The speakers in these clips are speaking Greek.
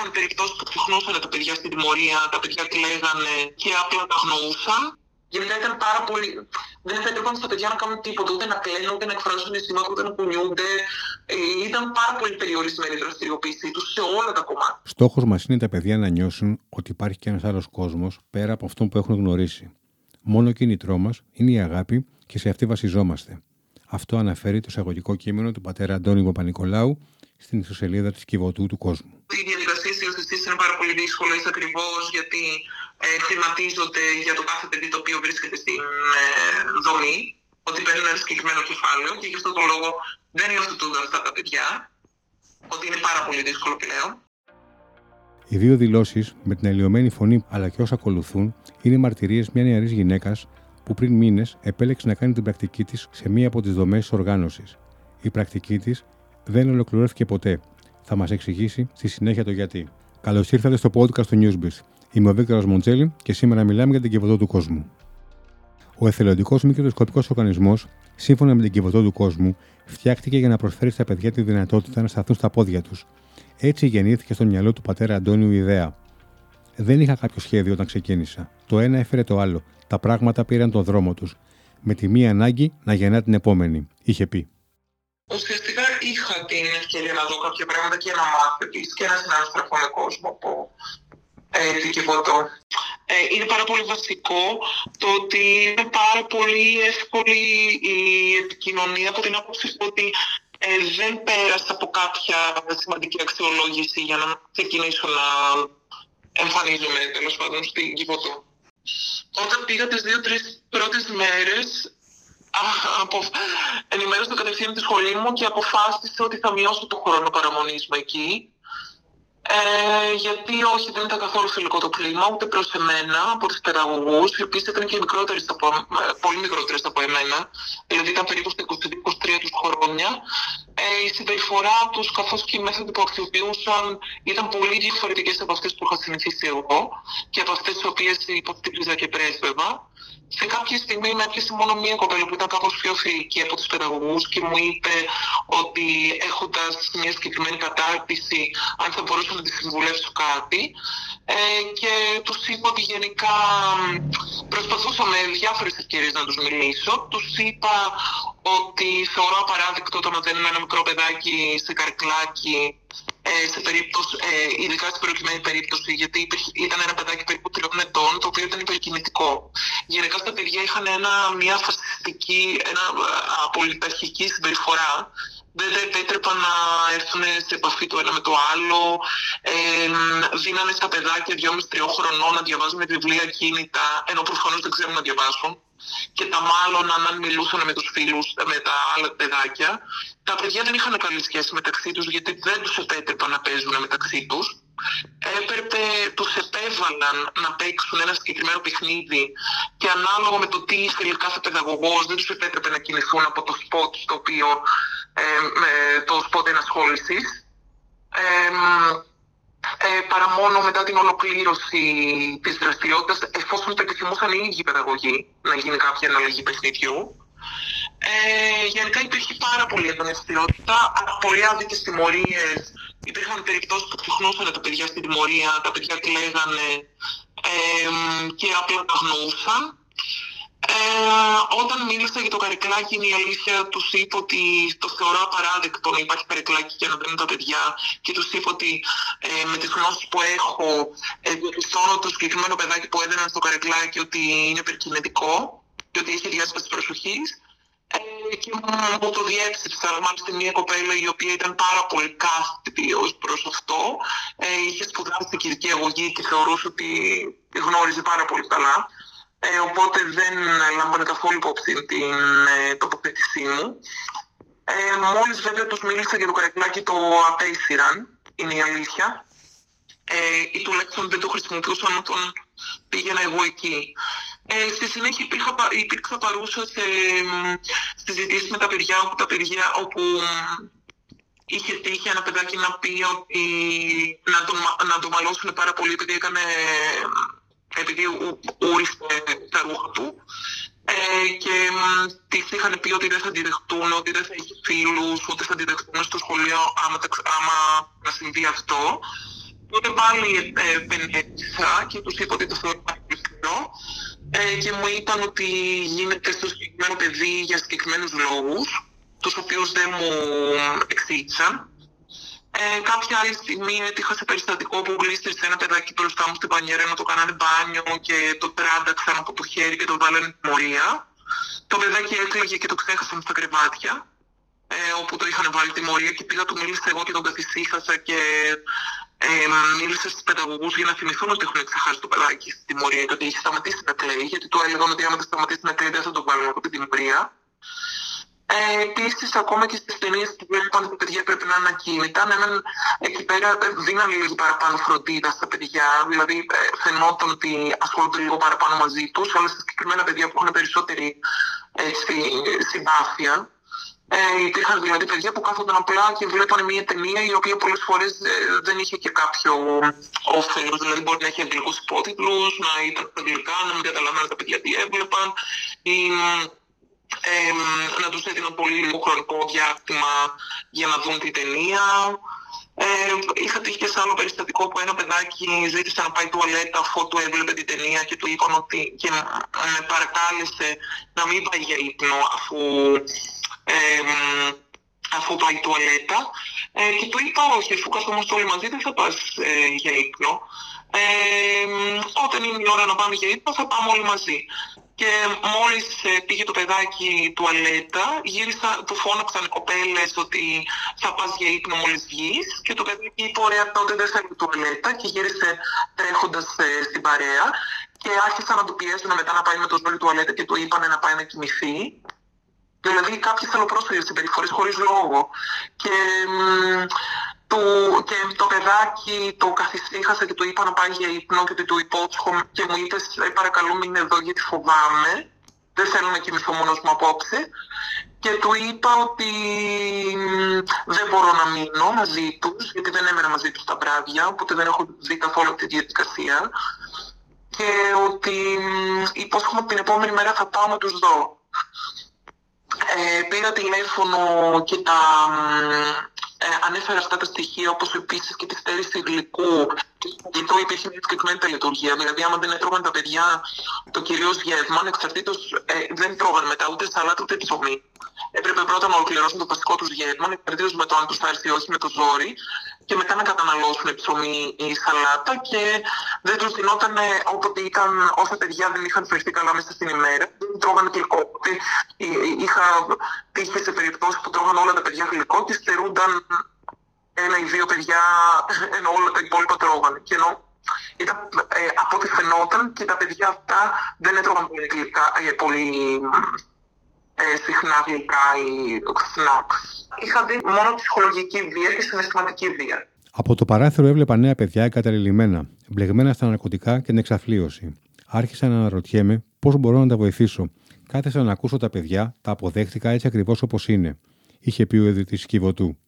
υπήρχαν περιπτώσεις που ξεχνούσαν τα παιδιά στην τιμωρία, τα παιδιά τη λέγανε και απλά τα γνωρούσαν. Γενικά ήταν πάρα πολύ. Δεν θα έπρεπε στα παιδιά να κάνουν τίποτα, ούτε να κλαίνουν, ούτε να εκφράζουν αισθήματα, ούτε να κουνιούνται. Ε, ήταν πάρα πολύ περιορισμένη η δραστηριοποίησή τους σε όλα τα κομμάτια. Στόχος μας είναι τα παιδιά να νιώσουν ότι υπάρχει και ένας άλλος κόσμος πέρα από αυτό που έχουν γνωρίσει. Μόνο κίνητρό μας είναι η αγάπη και σε αυτή βασιζόμαστε. Αυτό αναφέρει το εισαγωγικό κείμενο του πατέρα Αντώνη Παπα-Νικολάου στην ιστοσελίδα της Κιβωτού του κόσμου. Οι διαδικασίε υιοθεσία είναι πάρα πολύ δύσκολες ακριβώς γιατί ε, θεματίζονται για το κάθε παιδί το οποίο βρίσκεται στην ε, δομή, ότι παίρνουν ένα συγκεκριμένο κεφάλαιο και γι' αυτό το λόγο δεν υιοθετούνται αυτά τα παιδιά, ότι είναι πάρα πολύ δύσκολο πλέον. Οι δύο δηλώσεις με την αλλοιωμένη φωνή αλλά και όσα ακολουθούν είναι μαρτυρίες μιας νεαρής γυναίκας που πριν μήνες επέλεξε να κάνει την πρακτική της σε μία από τις δομές της οργάνωσης. Η πρακτική της δεν ολοκληρώθηκε ποτέ. Θα μας εξηγήσει στη συνέχεια το γιατί. Καλώς ήρθατε στο podcast του Newsbiz. Είμαι ο Βίκτορας Μοντζέλη και σήμερα μιλάμε για την κυβωτό του κόσμου. Ο εθελοντικός μη κερδοσκοπικό οργανισμός, σύμφωνα με την κυβωτό του κόσμου, φτιάχτηκε για να προσφέρει στα παιδιά τη δυνατότητα να σταθούν στα πόδια τους. Έτσι γεννήθηκε στο μυαλό του πατέρα Αντώνιου η ιδέα. Δεν είχα κάποιο σχέδιο όταν ξεκίνησα. Το ένα έφερε το άλλο. Τα πράγματα πήραν τον δρόμο τους. Με τη μία ανάγκη να γεννά την επόμενη, είχε πει. Ουσιαστικά είχα την ευκαιρία να δω κάποια πράγματα και να μάθω και να συναντήσω με κόσμο από ε, την Κιβωτό. Ε, είναι πάρα πολύ βασικό το ότι είναι πάρα πολύ εύκολη η επικοινωνία από την άποψη ότι ε, δεν πέρασα από κάποια σημαντική αξιολόγηση για να ξεκινήσω να εμφανίζομαι τέλος πάντων στην Κιβωτό. Όταν πήγα τις δύο-τρεις πρώτες μέρες απο... ενημέρωσα κατευθείαν τη σχολή μου και αποφάσισα ότι θα μειώσω το χρόνο παραμονής μου εκεί. Ε, γιατί όχι, δεν ήταν καθόλου φιλικό το κλίμα, ούτε προς εμένα από τους παιδαγωγούς, οι οποίοι ήταν και μικρότερες από, ε, πολύ μικρότερες από εμένα, δηλαδή ήταν περίπου στα 22-23 τους χρόνια. Ε, η συμπεριφορά τους, καθώς και οι μέθοδοι που αξιοποιούσαν, ήταν πολύ διαφορετικές από αυτές που είχα συνηθίσει εγώ και από αυτές τις οποίες υποστήριζα και πρέσβευα σε κάποια στιγμή με έπιασε μόνο μία κοπέλα που ήταν κάπως πιο φιλική από τους παιδαγωγούς και μου είπε ότι έχοντας μια συγκεκριμένη κατάρτιση αν θα μπορούσα να τη συμβουλεύσω κάτι ε, και τους είπα ότι γενικά προσπαθούσα με διάφορες ευκαιρίες να τους μιλήσω. Τους είπα ότι θεωρώ απαράδεκτο το να δένουμε ένα μικρό παιδάκι σε καρκλάκι ε, σε περίπτωση, ε, ειδικά στην προκειμένη περίπτωση, γιατί ήταν ένα παιδάκι περίπου τριών ετών, το οποίο ήταν υπερκινητικό. Γενικά στα παιδιά είχαν ένα, μια φασιστική, ένα απολυταρχική συμπεριφορά. Δεν τα επέτρεπαν να έρθουν σε επαφή το ένα με το άλλο. Ε, δίνανε στα παιδάκια 2,5-3 χρονών να διαβάζουν βιβλία κίνητα, ενώ προφανώς δεν ξέρουν να διαβάσουν και τα μάλλον αν μιλούσαν με τους φίλους, με τα άλλα παιδάκια, τα παιδιά δεν είχαν καλή σχέση μεταξύ τους γιατί δεν τους επέτρεπαν να παίζουν μεταξύ τους. Έπρεπε, τους επέβαλαν να παίξουν ένα συγκεκριμένο παιχνίδι και ανάλογα με το τι ήθελε κάθε παιδαγωγός δεν τους επέτρεπε να κινηθούν από το σποτ το οποίο, ε, με το σποτ ενασχόλησης. Ε, ε, παρά μόνο μετά την ολοκλήρωση της δραστηριότητας, εφόσον το επιθυμούσαν οι ίδιοι παιδαγωγοί να γίνει κάποια εναλλαγή παιχνιδιού. Ε, γενικά υπήρχε πάρα πολύ έντονη αλλά πολύ άδικες τιμωρίες. Υπήρχαν περιπτώσεις που ξεχνούσαν τα παιδιά στην τιμωρία, τα παιδιά τη λέγανε ε, και απλά τα γνωρούσαν. Ε, όταν μίλησα για το καρεκλάκι, η αλήθεια τους είπα ότι το θεωρώ απαράδεκτο να υπάρχει καρεκλάκι για να δίνουν τα παιδιά και τους είπα ότι ε, με τις γνώσεις που έχω, ε, διαπιστώνω το συγκεκριμένο παιδάκι που έδιναν στο καρεκλάκι ότι είναι υπερκινητικό και ότι έχει διάσπαση προσοχής. Ε, και μου το διέψευσα, μάλιστα μια κοπέλα η οποία ήταν πάρα πολύ κάθετη ως προς αυτό. Ε, είχε σπουδάσει στην κυρική αγωγή και θεωρούσε ότι γνώριζε πάρα πολύ καλά. Ε, οπότε δεν λάμβανε καθόλου υπόψη την ε, τοποθέτησή μου. Ε, μόλις βέβαια τους μίλησα για το καρεκλάκι το απέσυραν, είναι η αλήθεια. Ε, ή τουλάχιστον δεν το χρησιμοποιούσαν όταν πήγαινα εγώ εκεί. Ε, στη συνέχεια υπήρχα, υπήρξα παρούσας σε συζητήσεις με τα παιδιά, όπου, τα παιδιά, όπου είχε τύχει ένα παιδάκι να πει ότι να τον, να τον μαλώσουν πάρα πολύ επειδή έκανε επειδή ούρισε τα ρούχα του ε, και τη είχαν πει ότι δεν θα αντιδεχτούν, ότι δεν θα έχει φίλους, ότι θα αντιδεχτούν στο σχολείο άμα, άμα να συμβεί αυτό. Οπότε πάλι ε, και τους είπα ότι το θεωρώ πολύ ε, και μου είπαν ότι γίνεται στο συγκεκριμένο παιδί για συγκεκριμένους λόγους, τους οποίους δεν μου εξήγησαν. Ε, κάποια άλλη στιγμή έτυχα σε περιστατικό που γλίστρισε ένα παιδάκι μπροστά μου στην πανιέρα να το κάνανε μπάνιο και το τράνταξαν από το χέρι και το βάλανε τιμωρία. Το παιδάκι έκλαιγε και το ξέχασαν στα κρεβάτια, ε, όπου το είχαν βάλει τιμωρία και πήγα του μίλησα εγώ και τον καθησύχασα και ε, μίλησα στους παιδαγωγούς για να θυμηθούν ότι έχουν ξεχάσει το παιδάκι στην τιμωρία και ότι έχει σταματήσει να κλαίει, γιατί του έλεγαν ότι άμα δεν σταματήσει να κλαίει δεν θα το βάλουν από την τιμωρία. Ε, Επίσης, ακόμα και στις ταινίες που βλέπουν ότι τα παιδιά πρέπει να είναι ακίνητα, ναι, εκεί πέρα δίνανε λίγο παραπάνω φροντίδα στα παιδιά. Δηλαδή, ε, φαινόταν ότι ασχολούνται λίγο παραπάνω μαζί τους, αλλά στα συγκεκριμένα παιδιά που έχουν περισσότερη έτσι, συμπάθεια. Ε, υπήρχαν δηλαδή παιδιά που κάθονταν απλά και βλέπανε μια ταινία η οποία πολλές φορές ε, δεν είχε και κάποιο όφελος. Δηλαδή, μπορεί να έχει αγγλικού υπότιτλους, να ήταν αγγλικά, να μην καταλαβαίνουν τα παιδιά τι έβλεπαν, ή ε, να τους έδιναν πολύ λίγο χρονικό διάστημα για να δουν την ταινία. Ε, είχα τύχει και σε άλλο περιστατικό που ένα παιδάκι ζήτησε να πάει τουαλέτα αφού του έβλεπε την ταινία και του είπαν ότι και με παρακάλεσε να μην πάει για ύπνο αφού αφού πάει τουαλέτα ε, και του είπα όχι, αφού καθόμαστε όλοι μαζί δεν θα πας ε, για ύπνο. Ε, όταν είναι η ώρα να πάμε για ύπνο θα πάμε όλοι μαζί. Και μόλις ε, πήγε το παιδάκι τουαλέτα, γύρισα, του φώναξαν οι κοπέλες ότι θα πας για ύπνο μόλις βγεις και το παιδάκι είπε ωραία τότε δεν θέλει τουαλέτα και γύρισε τρέχοντας ε, στην παρέα και άρχισαν να του πιέσουν μετά να πάει με το ζόρι τουαλέτα και του είπαν να πάει να κοιμηθεί. Δηλαδή κάποιε αλλοπρόσφαιρε συμπεριφορές χωρίς λόγο. Και, το, και το παιδάκι το καθιστήχασα και του είπα να πάει για ύπνο και του υπόσχομαι και μου είπε «Ε, παρακαλώ μην είναι εδώ γιατί φοβάμαι. Δεν θέλω να κοιμηθώ μόνος μου απόψε. Και του είπα ότι δεν μπορώ να μείνω μαζί τους, γιατί δεν έμενα μαζί τους τα βράδια, οπότε δεν έχω δει καθόλου τη διαδικασία. Και ότι υπόσχομαι ότι την επόμενη μέρα θα πάω να τους δω. Ε, πήρα τηλέφωνο και τα ε, ανέφερα αυτά τα στοιχεία, όπως επίσης και τη στέρηση γλυκού. Γιατί υπήρχε μια συγκεκριμένη τελετουργία. Δηλαδή, άμα δεν έτρωγαν τα παιδιά το κυρίως γεύμα, ανεξαρτήτως ε, δεν τρώγαν μετά ούτε σαλάτα ούτε ψωμί. Έπρεπε πρώτα να ολοκληρώσουν το βασικό τους γεύμα, ανεξαρτήτως με το αν τους θα έρθει ή όχι με το ζόρι, και μετά να καταναλώσουν ψωμί ή σαλάτα. Και δεν τους δινόταν όποτε ήταν, όσα παιδιά δεν είχαν φερθεί καλά μέσα στην ημέρα, δεν τρώγαν γλυκό. Είχα τύχει σε περιπτώσεις που τρώγαν όλα τα παιδιά γλυκό και στερούνταν ένα ή δύο παιδιά, ενώ όλα τα υπόλοιπα τρώγανε. Και ενώ ήταν, ε, από ό,τι φαινόταν και τα παιδιά αυτά δεν έτρωγαν πολύ, γλυκά, ε, πολύ ε, συχνά γλυκά ή σνακ. Είχα δει μόνο ψυχολογική βία και συναισθηματική βία. Από το παράθυρο έβλεπα νέα παιδιά εγκαταλελειμμένα, μπλεγμένα στα ναρκωτικά και την εξαθλίωση. Άρχισα να αναρωτιέμαι πώς μπορώ να τα βοηθήσω. Κάθεσα να ακούσω τα παιδιά, τα αποδέχτηκα έτσι ακριβώς όπως είναι, είχε πει ο ιδρυτή Κιβωτού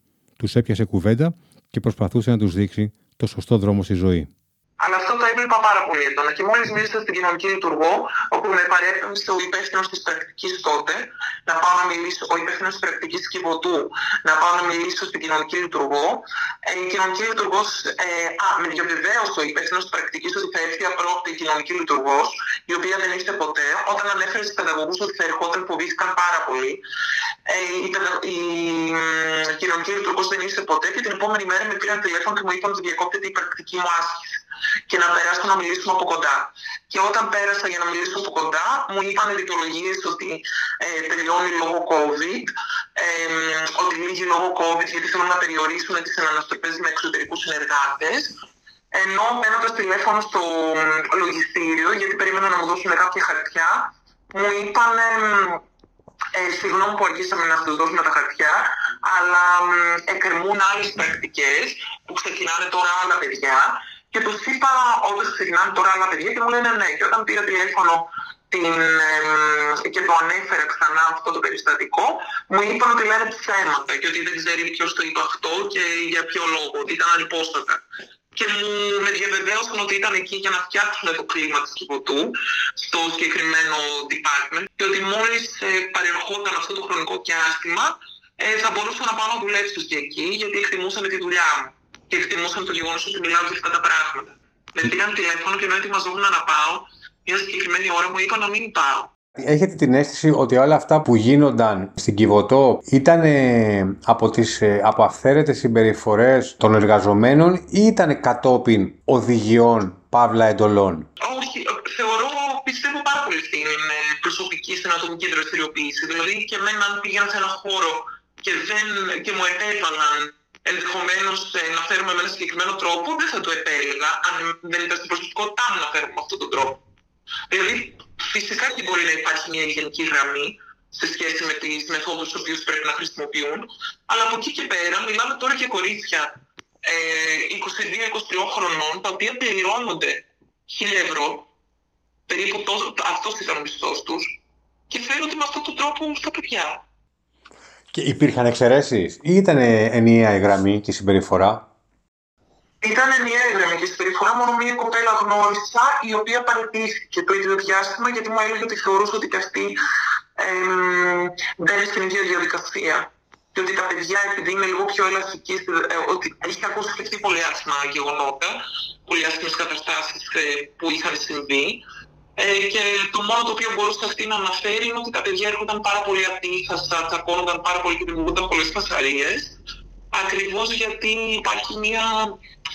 τους έπιασε κουβέντα και προσπαθούσε να τους δείξει το σωστό δρόμο στη ζωή. Αλλά αυτό το έβλεπα πάρα πολύ έντονα. Και μόλι μίλησα στην κοινωνική λειτουργό, όπου με παρέπεμψε ο υπεύθυνο της πρακτικής τότε, να πάω να μιλήσω, ο υπεύθυνος της πρακτικής Κιβωτού, να πάω να μιλήσω στην κοινωνική λειτουργό. Ε, η κοινωνική λειτουργός, ε, α, με διαβεβαίωσε ο υπεύθυνος της πρακτικής ότι θα έρθει απρόπτη η κοινωνική λειτουργός, η οποία δεν ήρθε ποτέ. Όταν ανέφερε στους παιδαγωγούς ότι θα ερχόταν, φοβήθηκαν πάρα πολύ. Ε, η, η, η κοινωνική λειτουργός δεν ήρθε ποτέ και την επόμενη μέρα με πήραν τηλέφωνο και μου είπαν ότι διακόπτεται η πρακτική μου άσκηση και να περάσω να μιλήσουμε από κοντά. Και όταν πέρασα για να μιλήσω από κοντά, μου είπαν δικαιολογίε ότι ε, τελειώνει λόγω COVID, ε, ότι λύγει λόγω COVID γιατί θέλουν να περιορίσουν τις αναστροφές με εξωτερικούς συνεργάτες. Ενώ παίρνοντας τηλέφωνο στο λογιστήριο, γιατί περίμενα να μου δώσουν κάποια χαρτιά, μου είπαν ε, συγγνώμη που αργήσαμε να σας δώσουμε τα χαρτιά, αλλά ε, εκκρεμούν άλλες πρακτικές που ξεκινάνε τώρα άλλα παιδιά και τους είπα όταν ξεκινάνε τώρα άλλα παιδιά και μου λένε ναι. Και όταν πήρα τηλέφωνο την, ε, και το ανέφερα ξανά αυτό το περιστατικό, μου είπαν ότι λένε ψέματα και ότι δεν ξέρει ποιος το είπε αυτό και για ποιο λόγο, ότι ήταν ανυπόστατα. Και μου με διαβεβαίωσαν ότι ήταν εκεί για να φτιάξουν το κλίμα της Κιβωτού στο συγκεκριμένο department και ότι μόλις ε, παρερχόταν αυτό το χρονικό διάστημα ε, θα μπορούσα να πάω να δουλέψω και εκεί γιατί εκτιμούσαν τη δουλειά μου. Και εκτιμούσαν το γεγονός ότι μιλάω για αυτά τα πράγματα. Με πήραν τηλέφωνο και ενώ ετοιμαζόμουν να πάω, μια συγκεκριμένη ώρα μου είπα να μην πάω. Έχετε την αίσθηση ότι όλα αυτά που γίνονταν στην Κιβωτό ήταν από τις ε, από αυθαίρετες συμπεριφορές των εργαζομένων ή ήταν κατόπιν οδηγιών παύλα εντολών; Όχι, θεωρώ, πιστεύω πάρα πολύ στην ε, προσωπική, στην ατομική δραστηριοποίηση. Δηλαδή και εμένα αν πήγαινα σε ένα χώρο και, δεν, και μου επέβαλαν ενδεχομένως ε, να φέρουμε με ένα συγκεκριμένο τρόπο, δεν θα το επέλεγα αν δεν ήταν στην προσωπικότητά μου να φέρουμε με αυτόν τον τρόπο. Δηλαδή, φυσικά και μπορεί να υπάρχει μια γενική γραμμή σε σχέση με τις μεθόδους του οποίου πρέπει να χρησιμοποιούν, αλλά από εκεί και πέρα μιλάμε τώρα για κορίτσια ε, 22-23 χρονών, τα οποία πληρώνονται 1000 ευρώ, περίπου αυτός ήταν ο μισθός τους, και φέρονται με αυτόν τον τρόπο στα παιδιά. Και υπήρχαν εξαιρέσεις ή ήταν ενιαία η γραμμή και η συμπεριφορά; Ήταν ενιαία η γραμμή και η συμπεριφορά. Μόνο μία κοπέλα γνώρισα η οποία παρετήθηκε το ίδιο διάστημα γιατί μου έλεγε ότι θεωρούσε ότι και αυτή ε, μπαίνει στην ίδια διαδικασία. Και ότι τα παιδιά, επειδή είναι λίγο πιο ελαστικοί, ε, ότι έχει ακούσει πολύ άσχημα γεγονότα, πολύ άσχημες καταστάσεις ε, που είχαν συμβεί. Ε, και το μόνο το οποίο μπορούσε αυτή να αναφέρει είναι ότι τα παιδιά έρχονταν πάρα πολύ ατύχαστα, τσακώνονταν πάρα πολύ και δημιουργούνταν πολλές φασαρίες. Ακριβώς γιατί υπάρχει μια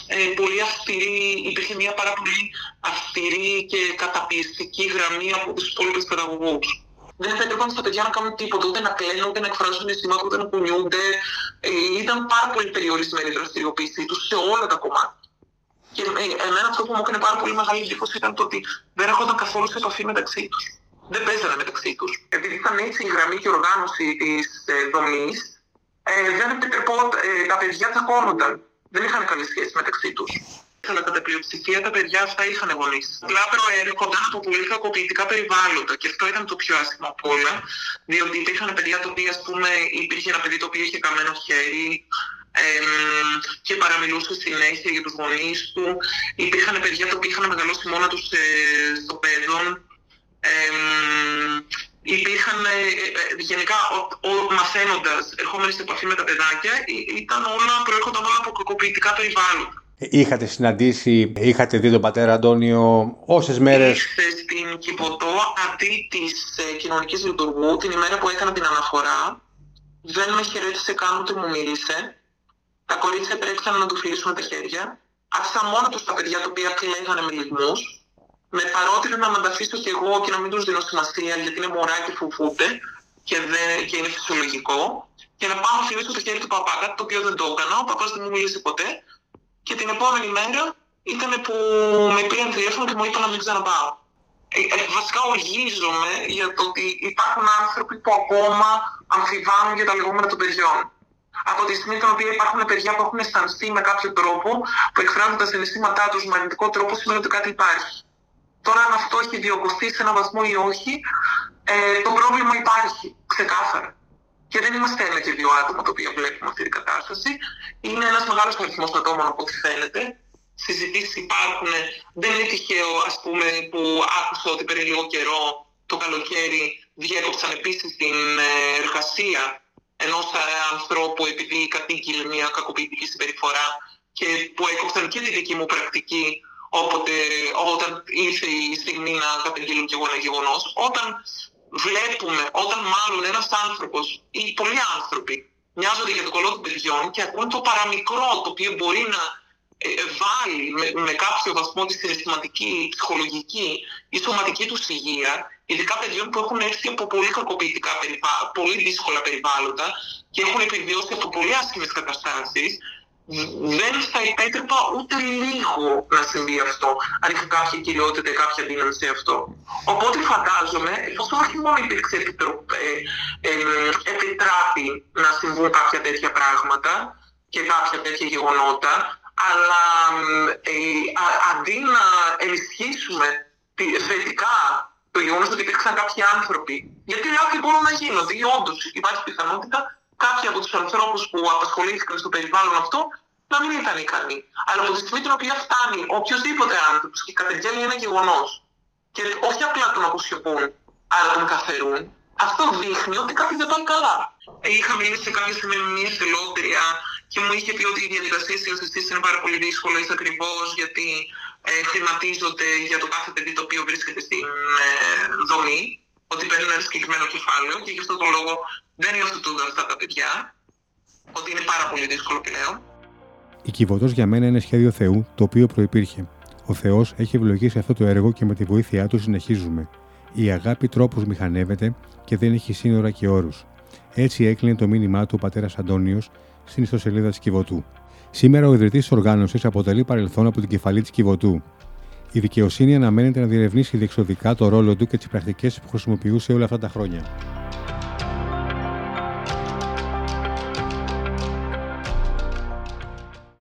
ε, πολύ αυστηρή, υπήρχε μια πάρα πολύ αυστηρή και καταπιεστική γραμμή από τους υπόλοιπους παιδαγωγούς. Δεν επέτρεπαν στα παιδιά να κάνουν τίποτα, ούτε να κλαίνουν, ούτε να εκφράζουν αισθήματα, ούτε να κουνιούνται. Ε, ήταν πάρα πολύ περιορισμένη η δραστηριοποίησή τους σε όλα τα κομμάτια. Και εμένα αυτό που μου έκανε πάρα πολύ μεγάλη εντύπωση ήταν το ότι δεν έρχονταν καθόλου σε επαφή μεταξύ τους. Δεν παίζανε μεταξύ τους. Επειδή ήταν έτσι η γραμμή και η οργάνωση της ε, δομής, ε, δεν επιτρεπόταν, ε, τα παιδιά τσακώνονταν. Δεν είχαν καλή σχέση μεταξύ τους. Αλλά κατά πλειοψηφία τα παιδιά αυτά είχαν γονείς. Απλά προέρχονταν από πολύ κακοποιητικά περιβάλλοντα. Και αυτό ήταν το πιο άσχημο από όλα. Διότι υπήρχαν παιδιά τα οποία, ας πούμε, υπήρχε ένα παιδί το οποίο είχε καμένο χέρι, και παραμιλούσε συνέχεια για τους γονείς του. Υπήρχαν παιδιά τα οποία είχαν μεγαλώσει μόνα τους ε, στο παιδόν. Ε, υπήρχαν, ε, ε, γενικά, ο, ο, μαθαίνοντας, ερχόμενοι σε επαφή με τα παιδάκια, ήταν όλα, προέρχονταν όλα από κακοποιητικά περιβάλλοντα. Είχατε συναντήσει, είχατε δει τον πατέρα Αντώνιο όσες μέρες; Ήρθε στην Κυπωτό αντί της ε, κοινωνικής λειτουργού την ημέρα που έκανα την αναφορά. Δεν με χαιρέτησε καν ούτε μου μίλησε. Τα κορίτσια τρέξαν να του φιλήσουν τα χέρια. Άφησα μόνο τους τα παιδιά τα οποία κλαίγανε με λιγμού. Με παρότρινε να ανταφήσω κι εγώ και να μην τους δίνω σημασία γιατί είναι μωρά και φουφούνται και, δεν, και είναι φυσιολογικό. Και να πάω να φιλήσω το χέρι του παπά, κάτι το οποίο δεν το έκανα. Ο παπάς δεν μου μίλησε ποτέ. Και την επόμενη μέρα ήταν που με πήραν τηλέφωνο και μου είπαν να μην ξαναπάω. Ε, ε, βασικά οργίζομαι για το ότι υπάρχουν άνθρωποι που ακόμα αμφιβάλλουν για τα λεγόμενα των παιδιών από τη στιγμή την οποία υπάρχουν παιδιά που έχουν αισθανθεί με κάποιο τρόπο, που εκφράζουν τα συναισθήματά τους με αρνητικό τρόπο, σημαίνει ότι κάτι υπάρχει. Τώρα, αν αυτό έχει διωγγωθεί σε έναν βαθμό ή όχι, ε, το πρόβλημα υπάρχει ξεκάθαρα. Και δεν είμαστε ένα και δύο άτομα τα οποία βλέπουμε αυτή την κατάσταση. Είναι ένας μεγάλος αριθμός ατόμων από ό,τι φαίνεται. Συζητήσεις υπάρχουν. Δεν είναι τυχαίο, ας πούμε, που άκουσα ότι πριν λίγο καιρό το καλοκαίρι διέκοψαν επίσης την ε, εργασία ενός ανθρώπου επειδή κατήγγειλε μια κακοποιητική συμπεριφορά και που έκοψαν και τη δική μου πρακτική όποτε, όταν ήρθε η στιγμή να καταγγείλω και εγώ ένα γεγονός. Όταν βλέπουμε, όταν μάλλον ένας άνθρωπος ή πολλοί άνθρωποι μοιάζονται για το κολό των παιδιών και ακούν το παραμικρό το οποίο μπορεί να ε, βάλει με, με κάποιο βαθμό τη συναισθηματική, ψυχολογική ή σωματική τους υγεία, ειδικά παιδιών που έχουν έρθει από πολύ κακοποιητικά, πολύ δύσκολα περιβάλλοντα και έχουν επιβιώσει από πολύ άσχημες καταστάσεις, δεν θα υπέτρεπα ούτε λίγο να συμβεί αυτό, αν είχα κάποια κυριότητα ή κάποια δύναμη σε αυτό. Οπότε φαντάζομαι, εφόσον όχι μόνο υπήρξε επιτροπή, ε, ε, επιτράπη να συμβούν κάποια τέτοια πράγματα και κάποια τέτοια γεγονότα, αλλά ε, αντί να ενισχύσουμε θετικά το γεγονός ότι υπήρξαν κάποιοι άνθρωποι. Γιατί λάθη μπορούν να γίνονται. Ή όντως υπάρχει πιθανότητα κάποιοι από τους ανθρώπους που απασχολήθηκαν στο περιβάλλον αυτό να μην ήταν ικανοί. Αλλά από τη στιγμή την οποία φτάνει οποιοδήποτε άνθρωπος και καταγγέλνει ένα γεγονός και όχι απλά τον αποσιωπούν, αλλά τον καθαρούν, αυτό δείχνει ότι κάτι δεν πάει καλά. Είχα μιλήσει σε κάποια στιγμή με μια εθελόντρια και μου είχε πει ότι οι διαδικασίες υιοθεσία είναι πάρα πολύ δύσκολες ακριβώς γιατί ε, χρηματίζονται για το κάθε παιδί το οποίο βρίσκεται στην ε, δομή, ότι παίρνουν ένα συγκεκριμένο κεφάλαιο και γι' αυτό τον λόγο δεν υιοθετούνται αυτά τα παιδιά, ότι είναι πάρα πολύ δύσκολο πλέον. Η Κιβωτός για μένα είναι σχέδιο Θεού, το οποίο προπήρχε. Ο Θεός έχει ευλογήσει αυτό το έργο και με τη βοήθειά του συνεχίζουμε. Η αγάπη τρόπου μηχανεύεται και δεν έχει σύνορα και όρους. Έτσι έκλεινε το μήνυμά του ο πατέρας Αντώνιος στην ιστοσελίδα της Κιβωτού. Σήμερα ο ιδρυτής τη οργάνωσης αποτελεί παρελθόν από την κεφαλή της Κιβωτού. Η δικαιοσύνη αναμένεται να διερευνήσει διεξοδικά το ρόλο του και τις πρακτικές που χρησιμοποιούσε όλα αυτά τα χρόνια.